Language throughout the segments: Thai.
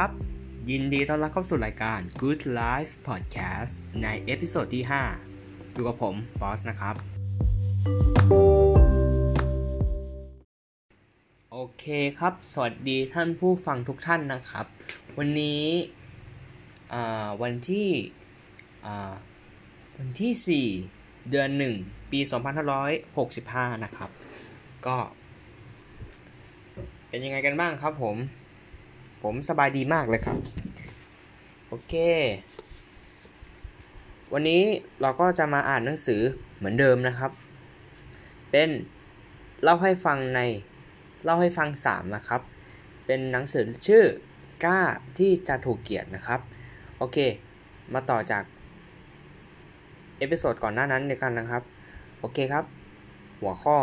ครับ ยินดีต้อนรับเข้าสู่รายการ Good Life Podcast ใน episode ที่ 5 อยู่กับผมบอสนะครับ โอเคครับ สวัสดีท่านผู้ฟังทุกท่านนะครับ วันนี้วันที่วันที่ 4 เดือน 1 ปี 2565 นะครับ ก็ เป็นยังไงกันบ้างครับผม ผมสบายดีมากเลยครับ โอเค วันนี้เราก็จะมาอ่านหนังสือเหมือนเดิมนะครับ เป็นเล่าให้ฟังในเล่าให้ฟัง 3 นะครับ เป็นหนังสือชื่อกล้าที่จะถูกเกลียดนะครับ โอเค มาต่อจาก episode ก่อนหน้านั้นในกันนะครับ โอเคครับ หัวข้อ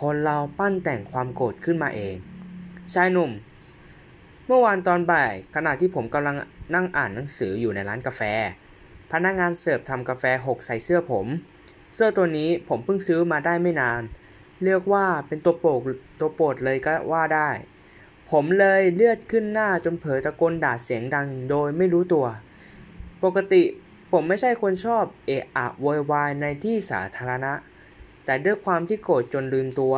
คนเราปั้นแต่งความโกรธขึ้นมาเอง ชายหนุ่ม เมื่อวานตอนบ่ายขณะที่ผมกำลังนั่งอ่านหนังสืออยู่ในร้านกาแฟ พนักงานเสิร์ฟทำกาแฟหกใส่เสื้อผม เสื้อตัวนี้ผมเพิ่งซื้อมาได้ไม่นาน เรียกว่าเป็นตัวโปรดตัวโปรดเลยก็ว่าได้ ผมเลยเลือดขึ้นหน้าจนเผลอตะโกนด่าเสียงดังโดยไม่รู้ตัว ปกติผมไม่ใช่คนชอบเอะอะโวยวายในที่สาธารณะ แต่ด้วยความที่โกรธจนลืมตัว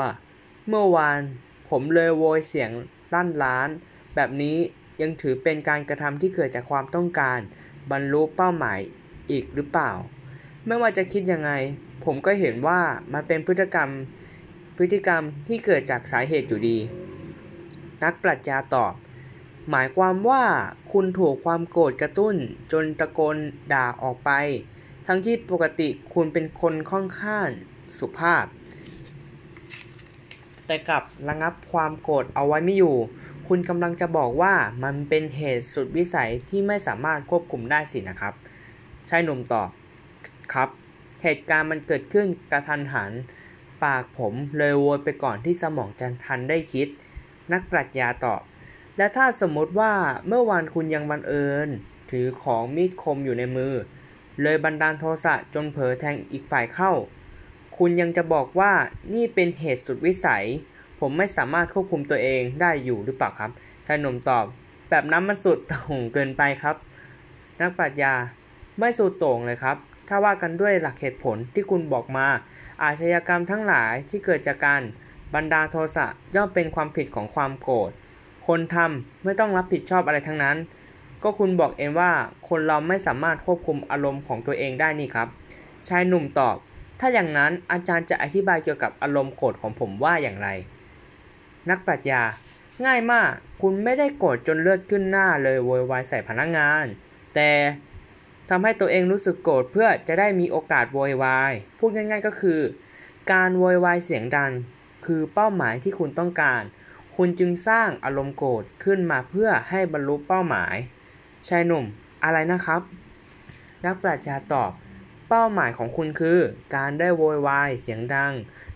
เมื่อวานผมเลยโวยเสียงลั่นร้าน แบบนี้ยังถือเป็นการกระทำที่เกิดจากความต้องการ บรรลุเป้าหมายอีกหรือเปล่า ไม่ว่าจะคิดยังไง ผมก็เห็นว่ามันเป็นพฤติกรรม พฤติกรรมที่เกิดจากสาเหตุอยู่ดี นักปรัชญาตอบ หมายความว่าคุณถูกความโกรธกระตุ้น จนตะโกนด่าออกไป ทั้งที่ปกติคุณเป็นคนค่อนข้างสุภาพ แต่กลับระงับความโกรธเอาไว้ไม่อยู่ คุณกำลังจะบอกว่ามันเป็นเหตุสุดวิสัยที่ไม่สามารถควบคุมได้สินะครับ ชายหนุ่มตอบครับ เหตุการณ์มันเกิดขึ้นกระทันหัน ปากผมเลยโวยไปก่อนที่สมองจะทันได้คิด นักปรัชญาตอบ และถ้าสมมติว่าเมื่อวานคุณยังบังเอิญ ถือของมีดคมอยู่ในมือ เลยบันดาลโทสะจนเผลอแทงอีกฝ่ายเข้า คุณยังจะบอกว่านี่เป็นเหตุสุดวิสัย ผมไม่สามารถควบคุมตัวเองได้อยู่หรือเปล่าครับชายหนุ่มตอบ แบบนั้นมันสุดโต่งเกินไปครับ นักปรัชญาไม่สุดโต่งเลยครับ ถ้าว่ากันด้วยหลักเหตุผลที่คุณบอกมา อาชญากรรมทั้งหลายที่เกิดจากการบรรดาโทสะย่อมเป็นความผิดของความโกรธ คนทำไม่ต้องรับผิดชอบอะไรทั้งนั้น ก็คุณบอกเองว่าคนเราไม่สามารถควบคุมอารมณ์ของตัวเองได้นี่ครับ ชายหนุ่มตอบ ถ้าอย่างนั้นอาจารย์จะอธิบายเกี่ยวกับอารมณ์โกรธของผมว่าอย่างไร นักปรัชญา ง่ายมาก คุณไม่ได้โกรธจนเลือดขึ้นหน้าเลยโวยวายใส่พนักงาน แต่ทำให้ตัวเองรู้สึกโกรธเพื่อจะได้มีโอกาสโวยวาย พูดง่าย ๆก็คือ การโวยวายเสียงดัง คือเป้าหมายที่คุณต้องการ คุณจึงสร้างอารมณ์โกรธขึ้นมาเพื่อให้บรรลุเป้าหมาย ชายหนุ่ม อะไรนะครับ นักปรัชญาตอบ เป้าหมายของคุณคือ การได้โวยวายเสียงดัง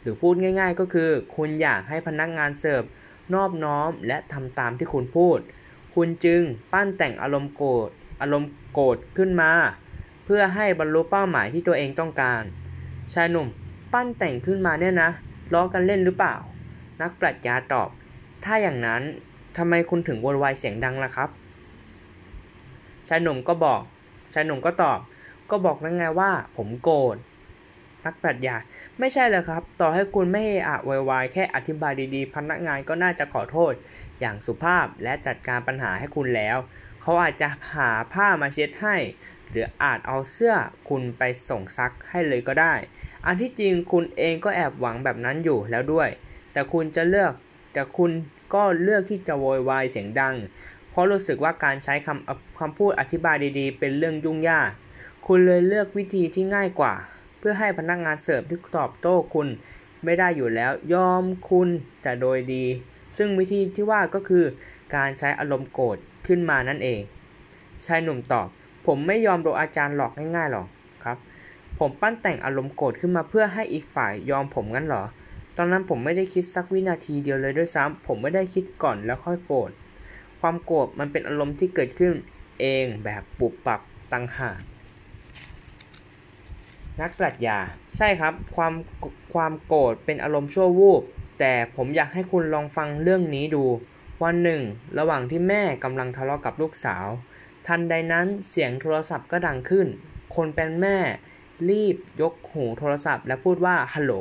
รือพูดง่าย ๆ ก็คือ คุณอยากให้พนักงานเสิร์ฟนอบน้อมและทำตามที่คุณพูด คุณจึงปั้นแต่งอารมณ์โกรธอารมณ์โกรธขึ้นมา เพื่อให้บรรลุเป้าหมายที่ตัวเองต้องการ ชายหนุ่ม ปั้นแต่งขึ้นมาเนี่ยนะล้อกันเล่นหรือเปล่า นักปรัชญาตอบ ถ้าอย่างนั้นทำไมคุณถึงวนวายเสียงดังล่ะครับ ชายหนุ่มก็บอก ชายหนุ่มก็ตอบ ก็บอกแล้วไงว่า ผมโกรธ นักปรัชญาไม่ใช่เลยครับ ต่อให้คุณไม่อะวยวายแค่อธิบายดีๆ พนักงานก็น่าจะขอโทษ อย่างสุภาพและจัดการปัญหาให้คุณแล้ว เขาอาจจะหาผ้ามาเช็ดให้ หรืออาจเอาเสื้อคุณไปส่งซักให้เลยก็ได้ อันที่จริงคุณเองก็แอบหวังแบบนั้นอยู่แล้วด้วย แต่คุณจะเลือกแต่คุณก็เลือกที่จะโวยวายเสียงดัง เพราะรู้สึกว่าการใช้คำคำพูดอธิบายดีๆ เป็นเรื่องยุ่งยาก คุณเลยเลือกวิธีที่ง่ายกว่า เพื่อให้พนักงานเสิร์ฟที่ตอบโต้คุณไม่ได้อยู่แล้ว ยอมคุณแต่โดยดี ซึ่งวิธีที่ว่าก็คือการใช้อารมณ์โกรธขึ้นมานั่นเองชายหนุ่มตอบ ผมไม่ยอมโดนอาจารย์หลอกง่ายๆหรอกครับ ผมปั้นแต่งอารมณ์โกรธขึ้นมาเพื่อให้อีกฝ่ายยอมผมงั้นหรอ ตอนนั้นผมไม่ได้คิดสักวินาทีเดียวเลยด้วยซ้ำผมไม่ได้คิดก่อนแล้วค่อยโกรธความโกรธมันเป็นอารมณ์ที่เกิดขึ้นเองแบบปุบปับตังหาก นักปรัชญา ใช่ครับ ความความโกรธเป็นอารมณ์ชั่ววูบ แต่ผมอยากให้คุณลองฟังเรื่องนี้ดู วันหนึ่ง ระหว่างที่แม่กำลังทะเลาะกับลูกสาว ทันใดนั้นเสียงโทรศัพท์ก็ดังขึ้น คนเป็นแม่รีบยกหูโทรศัพท์ และพูดว่าฮัลโหล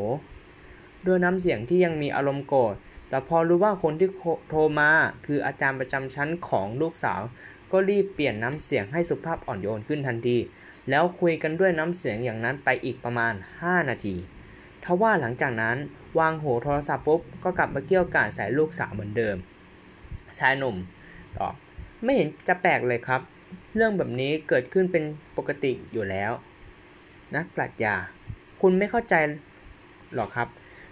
ด้วยน้ำเสียงที่ยังมีอารมณ์โกรธ แต่พอรู้ว่าคนที่โทรมาคืออาจารย์ประจำชั้นของลูกสาว ก็รีบเปลี่ยนน้ำเสียงให้สุภาพอ่อนโยนขึ้นทันที แล้วคุยกันด้วยน้ำเสียงอย่างนั้นไปอีกประมาณ 5 นาทีทว่าหลังจากนั้นวางหูโทรศัพท์ปุ๊บก็กลับมาเกี่ยวกาดใส่ลูกสาวเหมือนเดิม ชายหนุ่มตอบไม่เห็นจะแปลกเลยครับ เรื่องแบบนี้เกิดขึ้นเป็นปกติอยู่แล้ว นักปรัชญา คุณไม่เข้าใจหรอครับ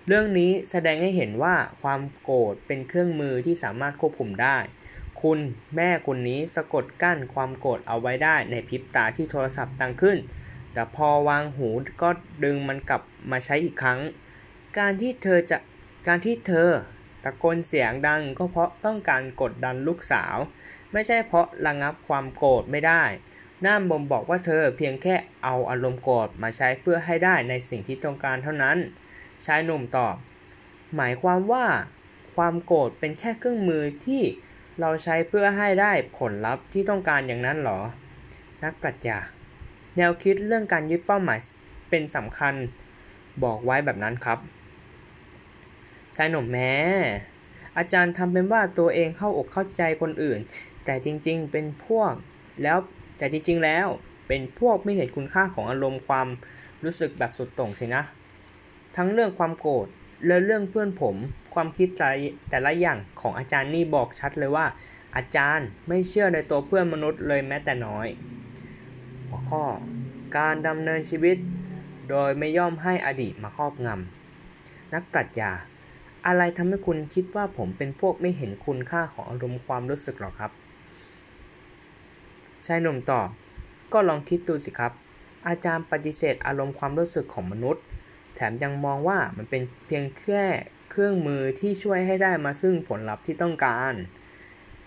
เรื่องนี้แสดงให้เห็นว่าความโกรธเป็นเครื่องมือที่สามารถควบคุมได้ คุณแม่คนนี้สะกดกั้นความโกรธเอาไว้ได้ในพริบตาที่โทรศัพท์ดังขึ้น แต่พอวางหูก็ดึงมันกลับมาใช้อีกครั้ง การที่เธอจะการที่เธอตะโกนเสียงดังก็เพราะต้องการกดดันลูกสาว ไม่ใช่เพราะระงับความโกรธไม่ได้น้าบ่มบอกว่าเธอเพียงแค่เอาอารมณ์โกรธมาใช้เพื่อให้ได้ในสิ่งที่ต้องการเท่านั้น ชายหนุ่มตอบ หมายความว่า ความโกรธเป็นแค่เครื่องมือที่ เราใช้เพื่อให้ได้ผลลัพธ์ที่ต้องการอย่างนั้นหรอ นักปรัชญา แนวคิดเรื่องการยึดเป้าหมายเป็นสำคัญบอกไว้แบบนั้นครับ ชายหนุ่มแม้อาจารย์ทำเป็นว่าตัวเองเข้าอกเข้าใจคนอื่น แต่จริงๆ เป็นพวกแล้วแต่จริงๆแล้วเป็นพวกไม่เห็นคุณค่าของอารมณ์ความรู้สึกแบบสุดโต่งสินะ ทั้งเรื่องความโกรธ และเรื่องเพื่อนผมความคิดแต่ละอย่างของอาจารย์นี่บอกชัดเลยว่า อาจารย์ไม่เชื่อในตัวเพื่อนมนุษย์เลยแม้แต่น้อย หัวข้อ การดำเนินชีวิต โดยไม่ย่อมให้อดีตมาครอบงำนักปรัชญา อะไรทำให้คุณคิดว่าผมเป็นพวกไม่เห็นคุณค่าของอารมณ์ความรู้สึกหรอครับชายหนุ่มตอบก็ลองคิดดูสิครับ อาจารย์ปฏิเสธอารมณ์ความรู้สึกของมนุษย์ แถมยังมองว่ามันเป็นเพียงแค่เครื่องมือที่ช่วยให้ได้มาซึ่งผลลัพธ์ที่ต้องการ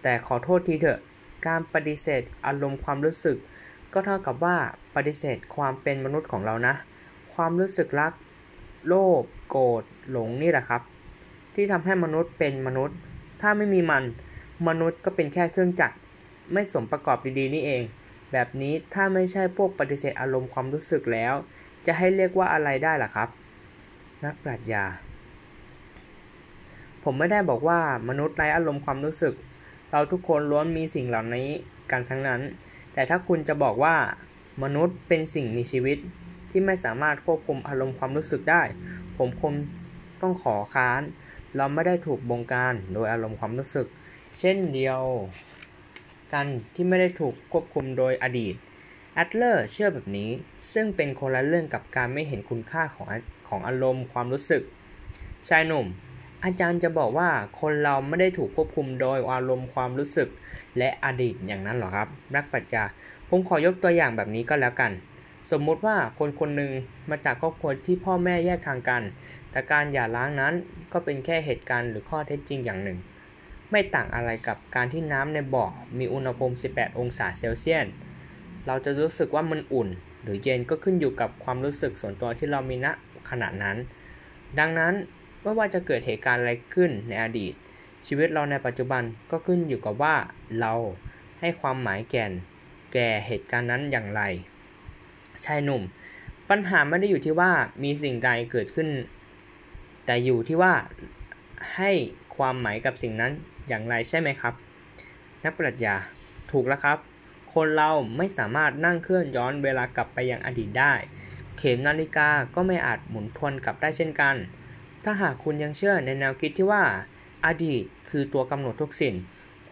แต่ขอโทษทีเถอะ การปฏิเสธอารมณ์ความรู้สึก ก็เท่ากับว่าปฏิเสธความเป็นมนุษย์ของเรานะ ความรู้สึกรัก โลภ โกรธ หลงนี่แหละครับ ที่ทำให้มนุษย์เป็นมนุษย์ ถ้าไม่มีมัน มนุษย์ก็เป็นแค่เครื่องจักร ไม่สมประกอบดีๆนี่เอง แบบนี้ถ้าไม่ใช่พวกปฏิเสธอารมณ์ความรู้สึกแล้ว จะให้เรียกว่าอะไรได้ล่ะครับ นักปรัชญา ผมไม่ได้บอกว่ามนุษย์ไร้อารมณ์ความรู้สึก เราทุกคนล้วนมีสิ่งเหล่านี้กันทั้งนั้น แต่ถ้าคุณจะบอกว่า มนุษย์เป็นสิ่งมีชีวิตที่ไม่สามารถควบคุมอารมณ์ความรู้สึกได้ ผมคงต้องขอค้าน เราไม่ได้ถูกบงการโดยอารมณ์ความรู้สึก เช่นเดียวกันที่ไม่ได้ถูกควบคุมโดยอดีต แอดเลอร์เชื่อแบบนี้ซึ่งเป็นคนละเรื่องกับการไม่เห็นคุณค่าของของอารมณ์ความรู้สึก ชายหนุ่ม อาจารย์จะบอกว่าคนเราไม่ได้ถูกควบคุมโดยอารมณ์ความรู้สึก และอดีตอย่างนั้นหรอครับนักปัจจาผมขอยกตัวอย่างแบบนี้ก็แล้วกัน สมมุติว่าคนคนหนึ่งมาจากครอบครัวที่พ่อแม่แยกทางกัน แต่การหย่าร้างนั้นก็เป็นแค่เหตุการณ์หรือข้อเท็จจริงอย่างหนึ่ง ไม่ต่างอะไรกับการที่น้ำในบ่อมีอุณหภูมิ 18 องศาเซลเซียส เราจะรู้สึกว่ามันอุ่น หรือเย็นก็ขึ้นอยู่กับความรู้สึกส่วนตัวที่เรามีณขณะนั้น ดังนั้นไม่ว่าจะเกิดเหตุการณ์อะไรขึ้นในอดีต ชีวิตเราในปัจจุบันก็ขึ้นอยู่กับว่าเราให้ความหมายแก่น แก่เหตุการณ์นั้นอย่างไรชายหนุ่ม ปัญหาไม่ได้อยู่ที่ว่ามีสิ่งใดเกิดขึ้น แต่อยู่ที่ว่าให้ความหมายกับสิ่งนั้นอย่างไรใช่ไหมครับ นักปรัชญาถูกแล้วครับ คนเราไม่สามารถนั่งเคลื่อนย้อนเวลากลับไปยังอดีตได้ เข็มนาฬิกาก็ไม่อาจหมุนทวนกลับได้เช่นกัน ถ้าหากคุณยังเชื่อในแนวคิดที่ว่า อดีตคือตัวกำหนดทุกสิ่ง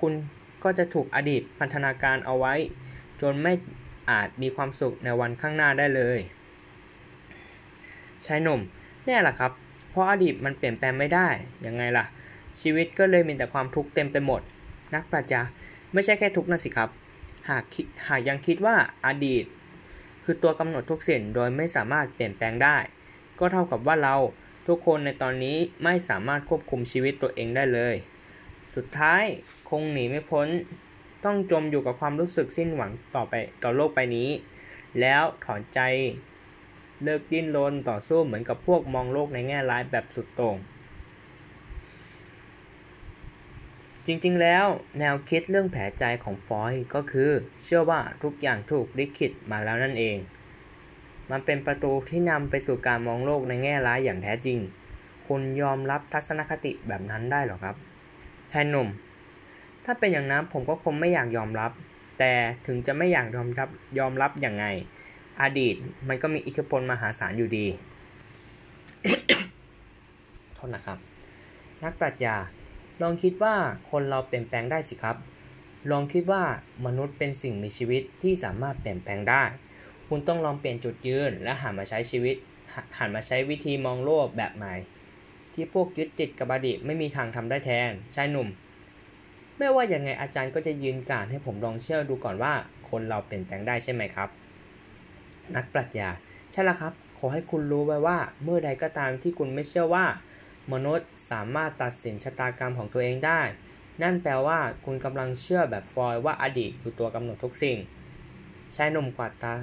คุณก็จะถูกอดีตพันธนาการเอาไว้ จนไม่อาจมีความสุขในวันข้างหน้าได้เลยชายหนุ่มนี่แหละครับ เพราะอดีตมันเปลี่ยนแปลงไม่ได้ ยังไงล่ะ ชีวิตก็เลยมีแต่ความทุกข์เต็มไปหมด นักปรัชญาไม่ใช่แค่ทุกข์นะสิครับ หากหากยังคิดว่าอดีต คือตัวกำหนดทุกสิ่งโดยไม่สามารถเปลี่ยนแปลงได้ ก็เท่ากับว่าเราทุกคนในตอนนี้ไม่สามารถควบคุมชีวิตตัวเองได้เลย สุดท้ายคงหนีไม่พ้น ต้องจมอยู่กับความรู้สึกสิ้นหวังต่อไปต่อโลกไปนี้ แล้วถอนใจเลิกดิ้นรนต่อสู้เหมือนกับพวกมองโลกในแง่ร้ายแบบสุดโต่ง จริงๆ แล้วแนวคิดเรื่องแผลใจของฟอยก็คือเชื่อว่าทุกอย่างถูกลิขิตมาแล้วนั่นเอง มันเป็นประตูที่นำไปสู่การมองโลกในแง่ร้ายอย่างแท้จริง คุณยอมรับทัศนคติแบบนั้นได้หรอครับ ชายหนุ่ม ถ้าเป็นอย่างนั้นผมก็คงไม่อยากยอมรับ แต่ถึงจะไม่อยากยอมรับยอมรับอย่างไง อดีตมันก็มีอิทธิพลมหาศาลอยู่ดี โทษนะครับ นักปรัชญา ลองคิดว่าคนเราเปลี่ยนแปลงได้สิครับ ลองคิดว่ามนุษย์เป็นสิ่งมีชีวิตที่สามารถเปลี่ยนแปลงได้ คุณต้องลองเปลี่ยนจุดยืนและหันมาใช้ชีวิต หันมาใช้วิธีมองโลกแบบใหม่ ที่พวกยึดติดกับอดีตไม่มีทางทำได้แทนชายหนุ่ม ไม่ว่าอย่างไงอาจารย์ก็จะยืนการให้ผมลองเชื่อดูก่อนว่า คนเราเปลี่ยนแปลงได้ใช่ไหมครับ นักปรัชญาใช่แล้วครับ ขอให้คุณรู้ไว้ว่าเมื่อใดก็ตามที่คุณไม่เชื่อว่า มนุษย์สามารถตัดสินชะตากรรมของตัวเองได้ นั่นแปลว่าคุณกำลังเชื่อแบบฟอยว่าอดีตคือตัวกำหนดทุกสิ่ง ชายหนุ่มกวาดตา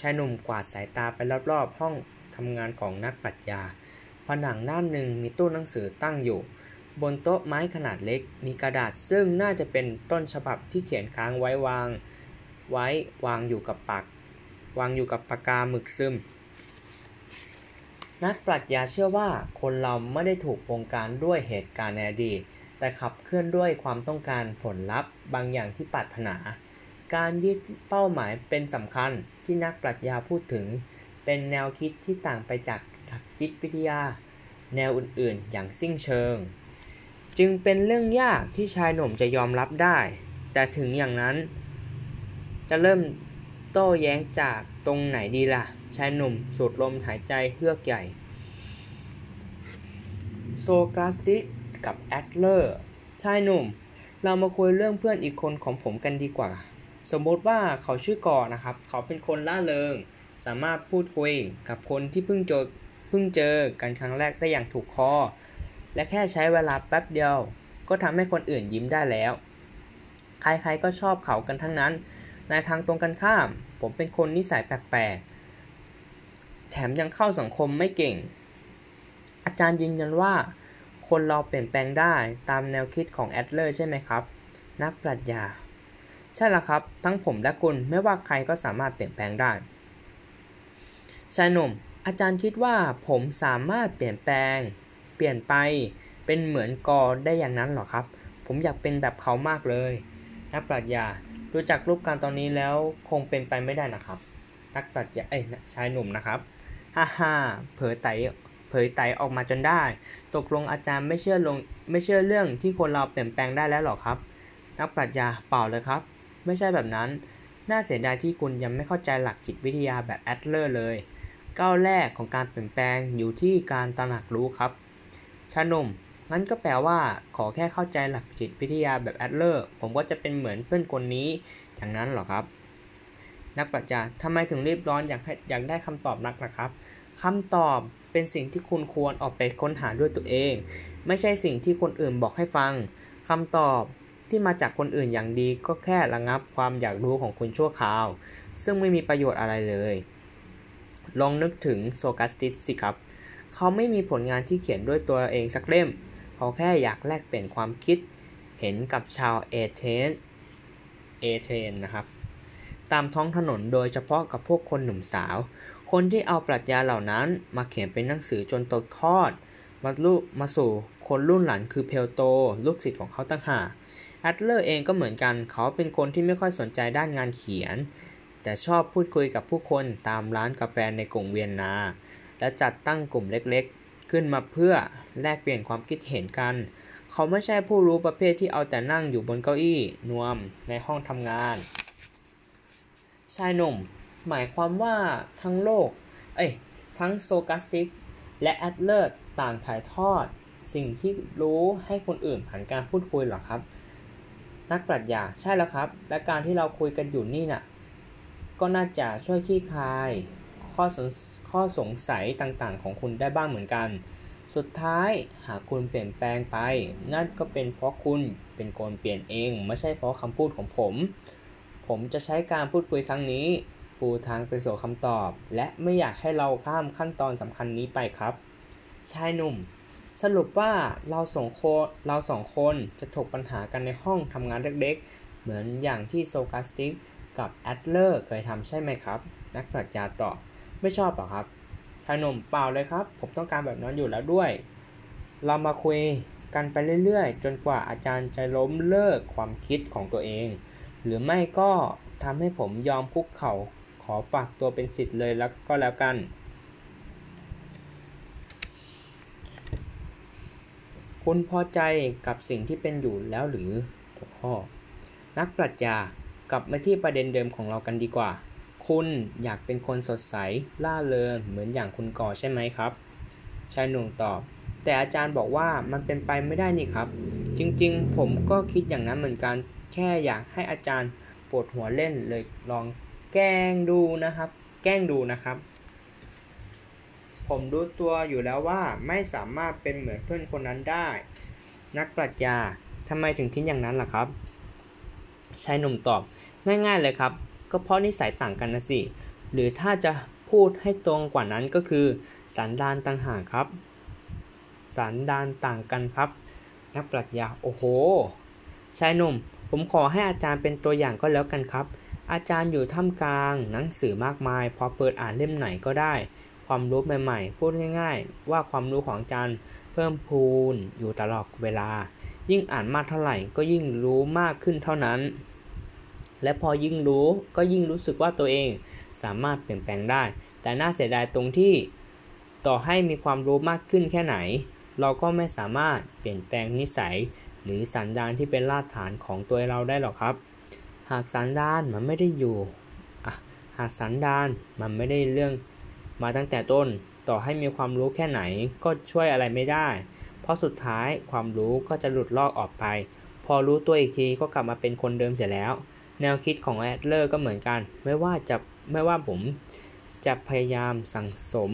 ชายหนุ่มกวาดสายตาไปรอบๆ ห้องทำงานของนักปรัชญา ผนังด้านหนึ่งมีตู้หนังสือตั้งอยู่ บนโต๊ะไม้ขนาดเล็ก มีกระดาษซึ่งน่าจะเป็นต้นฉบับที่เขียนค้างไว้วาง ไว้วางอยู่กับปาก วางอยู่กับปากกาหมึกซึม นักปรัชญาเชื่อว่าคนเราไม่ได้ถูกวงการด้วยเหตุการณ์ในอดีต แต่ขับเคลื่อนด้วยความต้องการผลลัพธ์บางอย่างที่ปรารถนา การยึดเป้าหมายเป็นสำคัญที่นักปรัชญาพูดถึง เป็นแนวคิดที่ต่างไปจากหลักจิตวิทยา แนวอื่นๆ อย่างสิ้นเชิง จึงเป็นเรื่องยากที่ชายหนุ่มจะยอมรับได้ แต่ถึงอย่างนั้น จะเริ่ม โต้แย้งจากตรงไหนดีล่ะชายหนุ่มสูดลมหายใจเฮือกใหญ่ โซกราสติกกับแอดเลอร์ชายหนุ่ม เรามาคุยเรื่องเพื่อนอีกคนของผมกันดีกว่า สมมติว่าเขาชื่อกอนะครับ เขาเป็นคนล่าเริง สามารถพูดคุยกับคนที่เพิ่งเจอเพิ่งเจอกันครั้งแรกได้อย่างถูกคอ และแค่ใช้เวลาแป๊บเดียว ก็ทำให้คนอื่นยิ้มได้แล้ว ใครๆก็ชอบเขากันทั้งนั้น ในทางตรงกันข้าม ผมเป็นคนนิสัยแปลกแถมยังเข้าสังคมไม่เก่ง อาจารย์ยืนยันว่า คนเราเปลี่ยนแปลงได้ตามแนวคิดของแอดเลอร์ใช่ไหมครับ นักปรัชญา ใช่แล้วครับ ทั้งผมและคุณไม่ว่าใครก็สามารถเปลี่ยนแปลงได้ ชายหนุ่ม อาจารย์คิดว่าผมสามารถเปลี่ยนแปลง เปลี่ยนไป เป็นเหมือนกอได้อย่างนั้นหรอครับ ผมอยากเป็นแบบเขามากเลย นักปรัชญา ดูจากรูปการตอนนี้แล้วคงเป็นไปไม่ได้นะครับ นักปรัชญาเอ้ยชายหนุ่มนะครับฮ่าฮ่าเผยไตเผยไตออกมาจนได้ ตกลงอาจารย์ไม่เชื่อลงไม่เชื่อเรื่องที่คนเราเปลี่ยนแปลงได้แล้วหรอครับ นักปรัชญาเปล่าเลยครับ ไม่ใช่แบบนั้น น่าเสียดายที่คุณยังไม่เข้าใจหลักจิตวิทยาแบบแอดเลอร์เลย ก้าวแรกของการเปลี่ยนแปลงอยู่ที่การตระหนักรู้ครับชานุ่ม งั้นก็แปลว่า ขอแค่เข้าใจหลักจิตวิทยาแบบแอดเลอร์ผมก็จะเป็นเหมือนเพื่อนคนนี้อย่างนั้นหรอครับ นักปรัชญาทำไมถึงรีบร้อนอยากให้อยากได้คำตอบนักนะครับคำตอบเป็นสิ่งที่คุณควรออกไปค้นหาด้วยตัวเอง ไม่ใช่สิ่งที่คนอื่นบอกให้ฟังคำตอบที่มาจากคนอื่นอย่างดีก็แค่ระงับความอยากรู้ของคุณชั่วคราว ซึ่งไม่มีประโยชน์อะไรเลย ลองนึกถึงโซกัสติสสิครับ เขาไม่มีผลงานที่เขียนด้วยตัวเองสักเล่ม เขาแค่อยากแลกเปลี่ยนความคิดเห็นกับชาวเอเธนเอเธนนะครับ ตามท้องถนนโดยเฉพาะกับพวกคนหนุ่มสาว คนที่เอาปรัชญาเหล่านั้นมาเขียนเป็นหนังสือจนตกทอดมาลุมาสู่คนรุ่นหลังคือเพลโต ลูกศิษย์ของเขาตั้งหากแอดเลอร์เองก็เหมือนกัน เขาเป็นคนที่ไม่ค่อยสนใจด้านงานเขียน แต่ชอบพูดคุยกับผู้คนตามร้านกาแฟในกรุงเวียนนา และจัดตั้งกลุ่มเล็ก ขึ้นมาเพื่อแลกเปลี่ยนความคิดเห็นกัน เขาไม่ใช่ผู้รู้ประเภทที่เอาแต่นั่งอยู่บนเก้าอี้นวมในห้องทำงาน ชายหนุ่ม หมายความว่าทั้งโลก เอ้ย ทั้งโสกราตีส และแอดเลอร์ต่างถ่ายทอด สิ่งที่รู้ให้คนอื่นผ่านการพูดคุยหรอครับ นักปรัชญาใช่แล้วครับ และการที่เราคุยกันอยู่นี่นะ่ะก็น่าจะช่วยขี้คลาย ข้อสงข้อสงสัยต่างๆ ของคุณได้บ้างเหมือนกัน สุดท้ายหากคุณเปลี่ยนแปลงไป นั่นก็เป็นเพราะคุณเป็นคนเปลี่ยนเอง ไม่ใช่เพราะคำพูดของผม ผมจะใช้การพูดคุยครั้งนี้ ปูทางไปสู่คำตอบ และไม่อยากให้เราข้ามขั้นตอนสำคัญนี้ไปครับ ชายหนุ่ม สรุปว่าเราสองคนเราสองคนจะถกปัญหากันในห้องทำงานเล็กๆ เหมือนอย่างที่โซกาสติกกับแอดเลอร์เคยทำใช่ไหมครับ นักปรัชญาตอบ ไม่ชอบหรอครับชายหนุ่มเปล่าเลยครับ ผมต้องการแบบนั้นอยู่แล้วด้วย เรามาคุยกันไปเรื่อยๆ จนกว่าอาจารย์จะล้มเลิกความคิดของตัวเอง หรือไม่ก็ทำให้ผมยอมคุกเข่าขอฝากตัวเป็นสิทธิ์เลยแล้วก็แล้วกัน คุณพอใจกับสิ่งที่เป็นอยู่แล้วหรือหัวข้อ นักปรัชญากลับมาที่ประเด็นเดิมของเรากันดีกว่า คุณอยากเป็นคนสดใสล่าเริงเหมือนอย่างคุณก่อใช่ไหมครับ ชายหนุ่มตอบ แต่อาจารย์บอกว่ามันเป็นไปไม่ได้นี่ครับ จริงๆ ผมก็คิดอย่างนั้นเหมือนกัน แค่อยากให้อาจารย์ปวดหัวเล่นเลยลองแกล้งดูนะครับ แกล้งดูนะครับ ผมรู้ตัวอยู่แล้วว่าไม่สามารถเป็นเหมือนเพื่อนคนนั้นได้ นักปรัชญาทำไมถึงคิดอย่างนั้นล่ะครับ ชายหนุ่มตอบง่าย ๆเลยครับ ก็เพราะนิสัยต่างกันนะสิ หรือถ้าจะพูดให้ตรงกว่านั้นก็คือ สันดานต่างหากครับ สันดานต่างกันครับ นักปรัชญาโอ้โหชายหนุ่ม ผมขอให้อาจารย์เป็นตัวอย่างก็แล้วกันครับ อาจารย์อยู่ท่ามกลาง หนังสือมากมาย พอเปิดอ่านเล่มไหนก็ได้ ความรู้ใหม่ๆ พูดง่าย ๆ ว่าความรู้ของอาจารย์เพิ่มพูนอยู่ตลอดเวลา ยิ่งอ่านมากเท่าไหร่ก็ยิ่งรู้มากขึ้นเท่านั้น และพอยิ่งรู้ก็ยิ่งรู้สึกว่าตัวเองสามารถเปลี่ยนแปลงได้ แต่น่าเสียดายตรงที่ต่อให้มีความรู้มากขึ้นแค่ไหน เราก็ไม่สามารถเปลี่ยนแปลงนิสัย หรือสันดานที่เป็นรากฐานของตัวเราได้หรอกครับ หากสันดานมันไม่ได้อยู่อะหากสันดานมันไม่ได้เรื่องมาตั้งแต่ต้น ต่อให้มีความรู้แค่ไหนก็ช่วยอะไรไม่ได้ เพราะสุดท้ายความรู้ก็จะหลุดลอกออกไป พอรู้ตัวอีกทีก็กลับมาเป็นคนเดิมเสียแล้ว แนวคิดของแอดเลอร์ก็เหมือนกัน ไม่ว่าจะไม่ว่าผมจะพยายามสั่งสม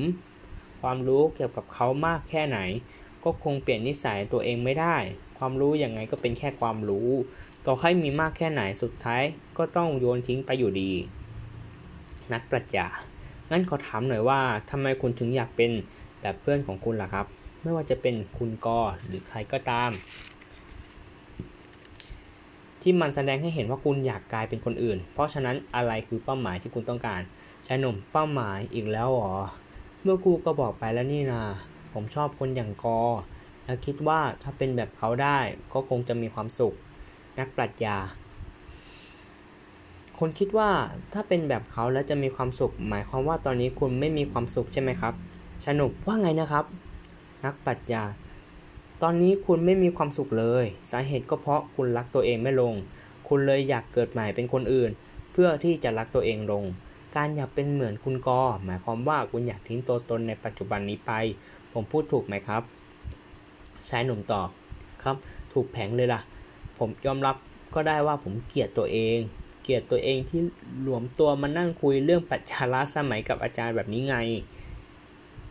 ความรู้เกี่ยวกับเขามากแค่ไหน ก็คงเปลี่ยนนิสัยตัวเองไม่ได้ ความรู้อย่างไงก็เป็นแค่ความรู้ ต่อให้มีมากแค่ไหนสุดท้ายก็ต้องโยนทิ้งไปอยู่ดี นักปรัชญางั้นขอถามหน่อยว่าทำไมคุณถึงอยากเป็นแบบเพื่อนของคุณล่ะครับ ไม่ว่าจะเป็นคุณกอหรือใครก็ตาม ที่มันแสดงให้เห็นว่าคุณอยากกลายเป็นคนอื่น เพราะฉะนั้นอะไรคือเป้าหมายที่คุณต้องการชายหนุ่มเป้าหมายอีกแล้วหรอ เมื่อกูก็บอกไปแล้วนี่นาผมชอบคนอย่างกอ และคิดว่าถ้าเป็นแบบเขาได้ก็คงจะมีความสุข นักปรัชญา คุณคิดว่าถ้าเป็นแบบเขาแล้วจะมีความสุข หมายความว่าตอนนี้คุณไม่มีความสุขใช่ไหมครับชนุกว่าไงนะครับ นักปรัชญา ตอนนี้คุณไม่มีความสุขเลย สาเหตุก็เพราะคุณรักตัวเองไม่ลง คุณเลยอยากเกิดใหม่เป็นคนอื่น เพื่อที่จะรักตัวเองลง การอยากเป็นเหมือนคุณกอหมายความว่าคุณอยากทิ้งตัวตนในปัจจุบันนี้ไป ผมพูดถูกไหมครับชายหนุ่มตอบครับ ถูกแผงเลยล่ะ ผมยอมรับก็ได้ว่าผมเกลียดตัวเอง เกลียดตัวเองที่หลวมตัวมานั่งคุยเรื่องปัจจาระสมัยกับอาจารย์แบบนี้ไง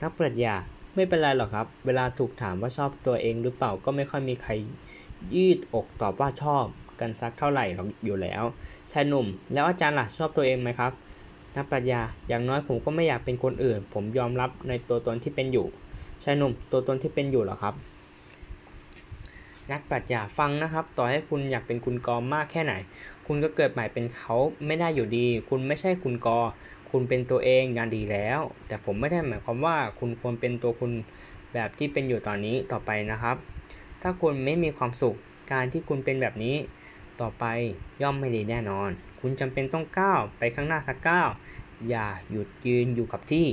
นักปรัชญา ไม่เป็นไรหรอกครับ เวลาถูกถามว่าชอบตัวเองหรือเปล่าก็ไม่ค่อยมีใครยืดอกตอบว่าชอบกันสักเท่าไหร่หรอกอยู่แล้วชายหนุ่ม แล้วอาจารย์ล่ะชอบตัวเองไหมครับนักปรัชญาอย่างน้อยผมก็ไม่อยากเป็นคนอื่น ผมยอมรับในตัวตนที่เป็นอยู่ชายหนุ่มตัวตนที่เป็นอยู่หรอครับ นักปรัชญาฟังนะครับ ต่อให้คุณอยากเป็นคุณกอมากแค่ไหน คุณก็เกิดใหม่เป็นเขาไม่ได้อยู่ดี คุณไม่ใช่คุณกอ คุณเป็นตัวเองงานดีแล้ว แต่ผมไม่ได้หมายความว่าคุณควรเป็นตัวคุณแบบที่เป็นอยู่ตอนนี้ต่อไปนะครับ ถ้าคุณไม่มีความสุขการที่คุณเป็นแบบนี้ต่อไปย่อมไม่ดีแน่นอน คุณจำเป็นต้องก้าวไปข้างหน้าสักก้าวอย่าหยุดยืนอยู่กับที่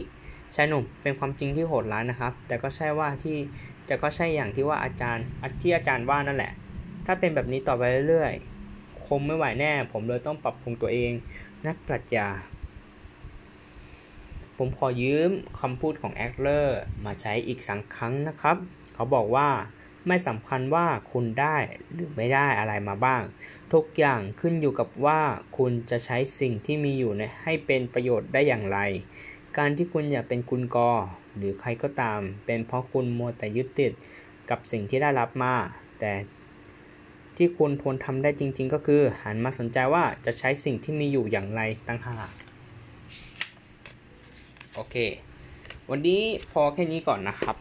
ชายหนุ่มเป็นความจริงที่โหดร้ายนะครับ แต่ก็ใช่ว่าที่แต่ก็ใช่อย่างที่ว่าอาจารย์ที่อาจารย์ว่านั่นแหละ ถ้าเป็นแบบนี้ต่อไปเรื่อยๆคงไม่ไหวแน่ ผมเลยต้องปรับปรุงตัวเอง นักปรัชญา ผมขอยืมคำพูดของแอคเลอร์มาใช้อีกสังครั้งนะครับ เขาบอกว่าไม่สำคัญว่าคุณได้หรือไม่ได้อะไรมาบ้าง ทุกอย่างขึ้นอยู่กับว่าคุณจะใช้สิ่งที่มีอยู่ให้เป็นประโยชน์ได้อย่างไร การที่คุณอยากเป็นคุณกอ หรือใครก็ตาม เป็นเพราะคุณมัวแต่ยึดติดกับสิ่งที่ได้รับมา แต่ที่คุณควรทำได้จริง ๆ ก็คือหันมาสนใจว่าจะใช้สิ่งที่มีอยู่อย่างไรตั้งหาก โอเค วันนี้พอแค่นี้ก่อนนะครับ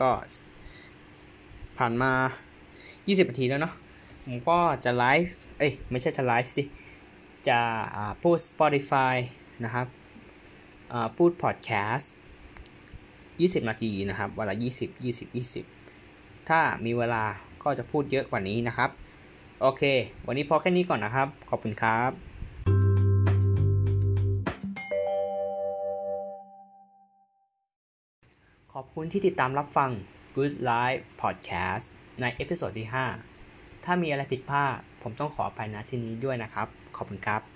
ก็ ผ่านมา 20 นาทีแล้วเนาะผมก็จะไลฟ์ เอ้ย ไม่ใช่จะไลฟ์สิ จะพูด Spotify นะครับพูดพอดแคสต์20 นาทีนะครับเวลา20 20 20 ถ้ามีเวลาก็จะพูดเยอะกว่านี้นะครับ โอเค วันนี้พอแค่นี้ก่อนนะครับ ขอบคุณครับ คุณที่ติดตามรับฟัง Good Life Podcast ใน episode ที่ 5 ถ้ามีอะไรผิดพลาดผมต้องขออภัยณที่นี้ด้วยนะครับ ขอบคุณครับ